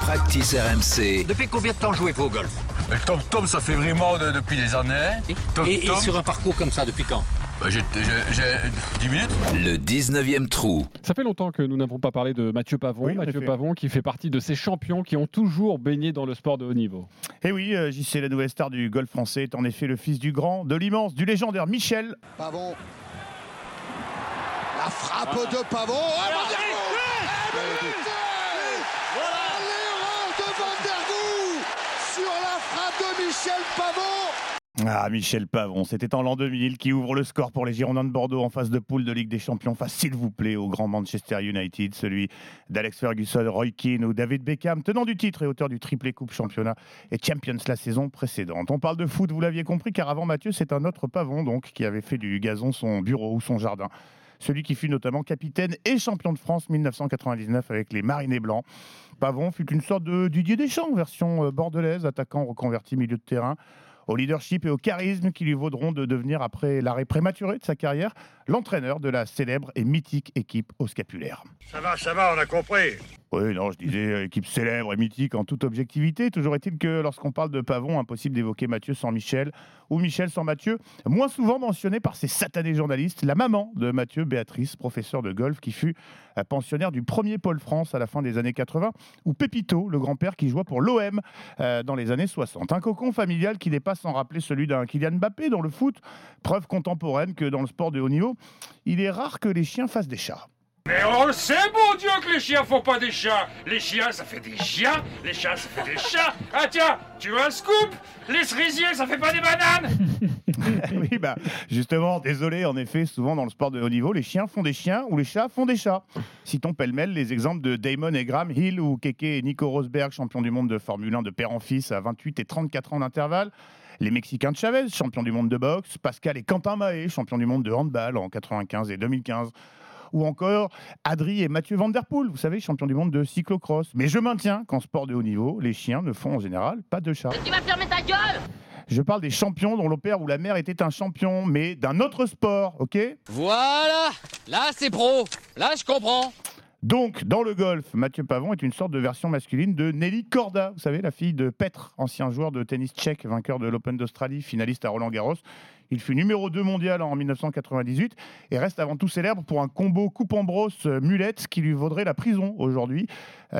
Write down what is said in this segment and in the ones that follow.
Practice RMC. Depuis combien de temps jouez-vous au golf? Mais Tom Tom, ça fait vraiment de- depuis des années. Tom et, et Tom, sur un parcours comme ça, depuis quand? Bah, j'ai j'ai- j'ai 10 minutes. Le 19e trou. Ça fait longtemps que nous n'avons pas parlé de Mathieu Pavon. Oui, en Mathieu effet. Pavon qui fait partie de ces champions qui ont toujours baigné dans le sport de haut niveau. Et oui, euh, JC, la nouvelle star du golf français, est en effet le fils du grand, de l'immense, du légendaire Michel. Pavon. La frappe de Pavon. Ah, Van der Voort Eh, but L'erreur de Van der Voort sur la frappe de Michel Pavon. Ah, Michel Pavon, c'était en l'an 2000 qui ouvre le score pour les Girondins de Bordeaux en phase de poule de Ligue des Champions face, s'il vous plaît, au grand Manchester United, celui d'Alex Ferguson, Roy Keane ou David Beckham, tenant du titre et auteur du triplé Coupe Championnat et Champions la saison précédente. On parle de foot, vous l'aviez compris, car avant Mathieu, c'est un autre Pavon donc qui avait fait du gazon son bureau ou son jardin. Celui qui fut notamment capitaine et champion de France 1999 avec les Marinés Blancs. Pavon fut une sorte de Didier Deschamps, version euh, bordelaise, attaquant reconverti milieu de terrain au leadership et au charisme qui lui vaudront de devenir, après l'arrêt prématuré de sa carrière, l'entraîneur de la célèbre et mythique équipe au scapulaire. Ça va, ça va, on a compris. Oui, non, je disais euh, équipe célèbre et mythique en toute objectivité. Toujours est-il que lorsqu'on parle de Pavon, impossible d'évoquer Mathieu sans Michel ou Michel sans Mathieu. Moins souvent mentionné par ces satanés journalistes, la maman de Mathieu, Béatrice, professeure de golf, qui fut euh, pensionnaire du premier Pôle France à la fin des années 80, ou Pépito, le grand-père qui joua pour l'OM euh, dans les années 60. Un cocon familial qui n'est pas sans rappeler celui d'un Kylian Mbappé dans le foot, preuve contemporaine que dans le sport de haut niveau, il est rare que les chiens fassent des chats. Mais on le sait, mon Dieu, que les chiens font pas des chats. Les chiens, ça fait des chiens. Les chats, ça fait des chats. Ah tiens, tu veux un scoop? Les cerisiers, ça fait pas des bananes oui, bah, justement, désolé, en effet, souvent dans le sport de haut niveau, les chiens font des chiens ou les chats font des chats. Citons pêle-mêle les exemples de Damon et Graham Hill ou Keke et Nico Rosberg, champions du monde de Formule 1 de père en fils à 28 et 34 ans d'intervalle. Les Mexicains de Chavez, champions du monde de boxe. Pascal et Quentin Mahé, champions du monde de handball en 95 et 2015. Ou encore Adri et Mathieu Van Der Poel, vous savez, champions du monde de cyclocross. Mais je maintiens qu'en sport de haut niveau, les chiens ne font en général pas de chats. Tu vas fermer ta gueule Je parle des champions dont le père ou la mère était un champion, mais d'un autre sport, ok? Voilà Là, c'est pro Là, je comprends Donc, dans le golf, Mathieu Pavon est une sorte de version masculine de Nelly Corda, vous savez, la fille de Petr, ancien joueur de tennis tchèque, vainqueur de l'Open d'Australie, finaliste à Roland Garros. Il fut numéro 2 mondial en 1998 et reste avant tout célèbre pour un combo coupe en brosse euh, mulette qui lui vaudrait la prison aujourd'hui.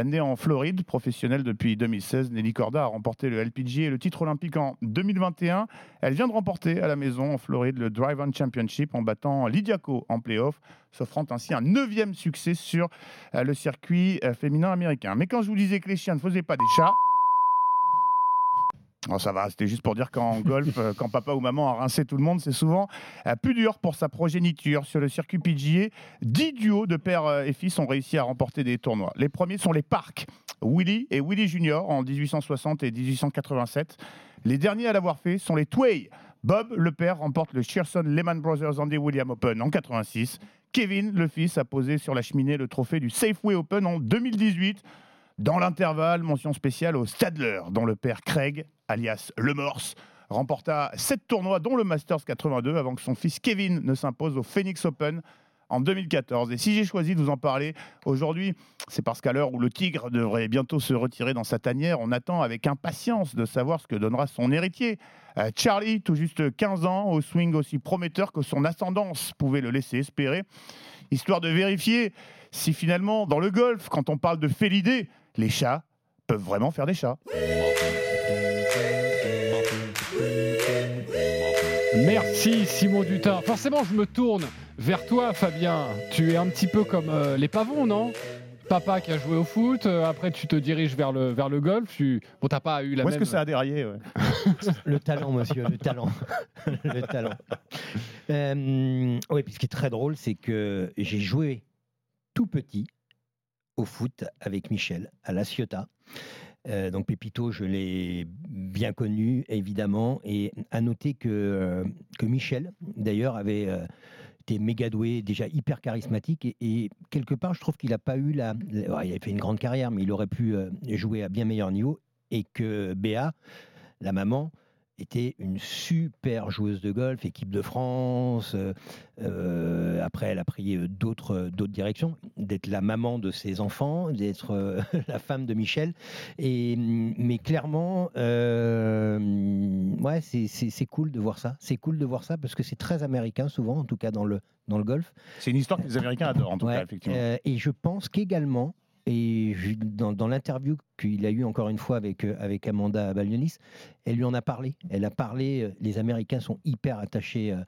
Née en Floride, professionnelle depuis 2016, Nelly Corda a remporté le LPGA et le titre olympique en 2021. Elle vient de remporter à la maison en Floride le Drive On Championship en battant Lydiaco en playoff, s'offrant ainsi un neuvième succès sur euh, le circuit euh, féminin américain. Mais quand je vous disais que les chiens ne faisaient pas des chats, Oh, ça va, c'était juste pour dire qu'en golf, euh, quand papa ou maman a rincé tout le monde, c'est souvent euh, plus dur pour sa progéniture. Sur le circuit PGA, 10 duos de père euh, et fils ont réussi à remporter des tournois. Les premiers sont les Parks, Willie et Willie Junior en 1860 et 1887. Les derniers à l'avoir fait sont les Tway. Bob, le père, remporte le Shearson Lehman Brothers Andy William Open en 86. Kevin, le fils, a posé sur la cheminée le trophée du Safeway Open en 2018. Dans l'intervalle, mention spéciale au Stadler, dont le père Craig, alias Le Morse, remporta sept tournois, dont le Masters 82, avant que son fils Kevin ne s'impose au Phoenix Open en 2014. Et si j'ai choisi de vous en parler aujourd'hui, c'est parce qu'à l'heure où le tigre devrait bientôt se retirer dans sa tanière, on attend avec impatience de savoir ce que donnera son héritier. Euh, Charlie, tout juste 15 ans, au swing aussi prometteur que son ascendance pouvait le laisser espérer, histoire de vérifier si finalement, dans le golf, quand on parle de félidé, les chats peuvent vraiment faire des chats. Merci Simon Dutin. Forcément, je me tourne vers toi, Fabien. Tu es un petit peu comme euh, les pavons, non? Papa qui a joué au foot, euh, après tu te diriges vers le, vers le golf. Tu... Bon, t'as pas eu la Où même. est-ce que ça a déraillé ouais? Le talent, monsieur, le talent. le talent. Euh, oui, puis ce qui est très drôle, c'est que j'ai joué tout petit au foot avec Michel à La Ciotat. Euh, donc Pépito, je l'ai bien connu, évidemment. Et à noter que, euh, que Michel, d'ailleurs, avait euh, été méga doué, déjà hyper charismatique. Et, quelque part, je trouve qu'il n'a pas eu la, Il a fait une grande carrière, mais il aurait pu jouer à bien meilleur niveau. Et que Béa, la maman, était une super joueuse de golf, équipe de France. euh, euh, après, elle a pris euh, d'autres d'autres directions, d'être la maman de ses enfants, d'être euh, la femme de Michel. Et mm, mais clairement, euh, ouais, c'est- cool de voir ça. C'est cool de voir ça parce que c'est très américain souvent, en tout cas dans le dans le golf. C'est une histoire que les Américains adorent, en tout Ouais, cas, effectivement. et je pense qu'également, et dans, l'interview qu'il a eu encore une fois avec, euh, avec Amanda Balionis, elle lui en a parlé. Elle a parlé, euh, les Américains sont hyper attachés euh,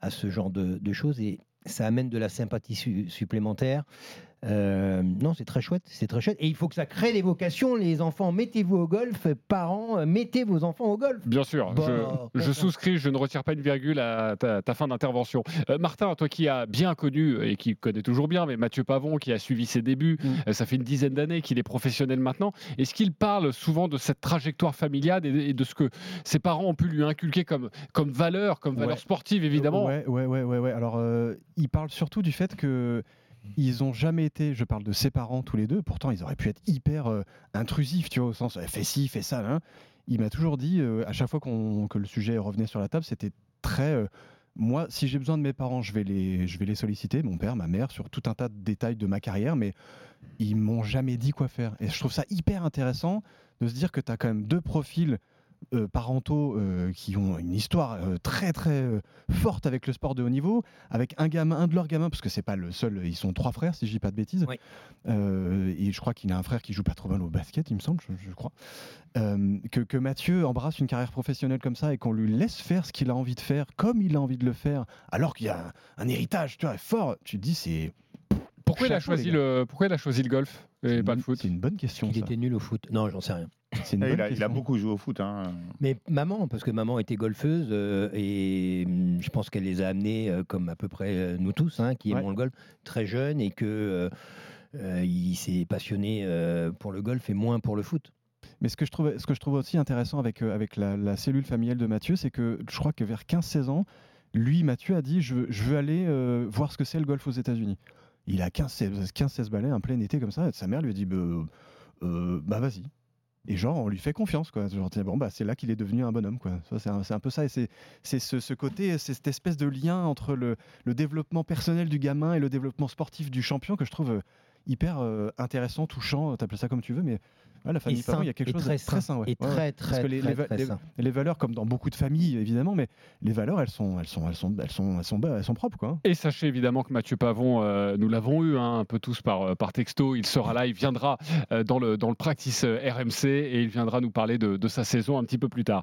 à ce genre de, choses et ça amène de la sympathie su- supplémentaire. Euh, non, c'est très chouette, c'est très chouette. Et il faut que ça crée des vocations, les enfants. Mettez-vous au golf, parents, euh, mettez vos enfants au golf. Bien sûr, je, je enfin. souscris, je ne retire pas une virgule à ta, ta fin d'intervention. Euh, Martin, toi qui as bien connu et qui connais toujours bien, mais Mathieu Pavon qui a suivi ses débuts, Mm. euh, ça fait une dizaine d'années qu'il est professionnel maintenant. Est-ce qu'il parle souvent de cette trajectoire familiale et, et de ce que ses parents ont pu lui inculquer comme, comme valeur, comme valeur Ouais. sportive évidemment? Ouais, ouais, ouais, ouais. ouais. Alors, euh, il parle surtout du fait que ils ont jamais été, je parle de ses parents tous les deux, pourtant ils auraient pu être hyper euh, intrusifs, tu vois, au sens, eh, fais ci, fais ça. là. Il m'a toujours dit, euh, à chaque fois que le sujet revenait sur la table, c'était très. euh, moi, si j'ai besoin de mes parents, je vais, les, je vais les solliciter, mon père, ma mère, sur tout un tas de détails de ma carrière, mais ils m'ont jamais dit quoi faire. Et je trouve ça hyper intéressant de se dire que tu as quand même deux profils euh, parentaux euh, qui ont une histoire euh, très très euh, forte avec le sport de haut niveau, avec un gamin, un de leurs gamins, parce que c'est pas le seul, ils sont trois frères si je dis pas de bêtises. Oui. Euh, et je crois qu'il a un frère qui joue pas trop mal au basket, il me semble, je, je crois. Euh, que, que Mathieu embrasse une carrière professionnelle comme ça et qu'on lui laisse faire ce qu'il a envie de faire, comme il a envie de le faire, alors qu'il y a un, un héritage, tu vois, fort. Tu te dis c'est pourquoi, il a choisi le, pourquoi il a choisi le golf et une pas le foot C'est une bonne question. Il ça. était nul au foot. Non, j'en sais rien. C'est une Et bonne il, a, il a question. beaucoup joué au foot. Hein. Mais maman, parce que maman était golfeuse euh, et hum, je pense qu'elle les a amenés, euh, comme à peu près euh, nous tous, hein, qui Ouais. aimons le golf, très jeunes et que euh, euh, il s'est passionné euh, pour le golf et moins pour le foot. Mais ce que je trouve, ce que je trouve aussi intéressant avec, euh, avec la, la cellule familiale de Mathieu, c'est que je crois que vers 15-16 ans, lui, Mathieu, a dit je, veux- je veux aller euh, voir ce que c'est le golf aux États-Unis. Il a 15-16 15-16 balais, un plein été comme ça, et sa mère lui a dit bah, euh, bah vas-y. Et genre, on lui fait confiance, quoi. Genre, bon, bah, c'est là qu'il est devenu un bonhomme, quoi. C'est un, un peu ça, et c'est c'est ce, ce côté, c'est cette espèce de lien entre le, le développement personnel du gamin et le développement sportif du champion que je trouve euh, hyper euh, intéressant, touchant, t'appelles ça comme tu veux, mais ouais, la famille sain, il y a quelque chose très de très sain. ouais. Et Ouais, ouais. très, Parce très, que les, très, les va- très les- sain. les valeurs, comme dans beaucoup de familles, évidemment, mais les valeurs, elles sont, elles sont, elles sont, elles sont, elles sont, bas- elles sont propres, quoi. hein. Et sachez évidemment que Mathieu Pavon, euh, nous l'avons eu hein, un peu tous par, euh, par texto, il sera là, il viendra euh, dans, le, dans le practice euh, RMC et il viendra nous parler de, de sa saison un petit peu plus tard.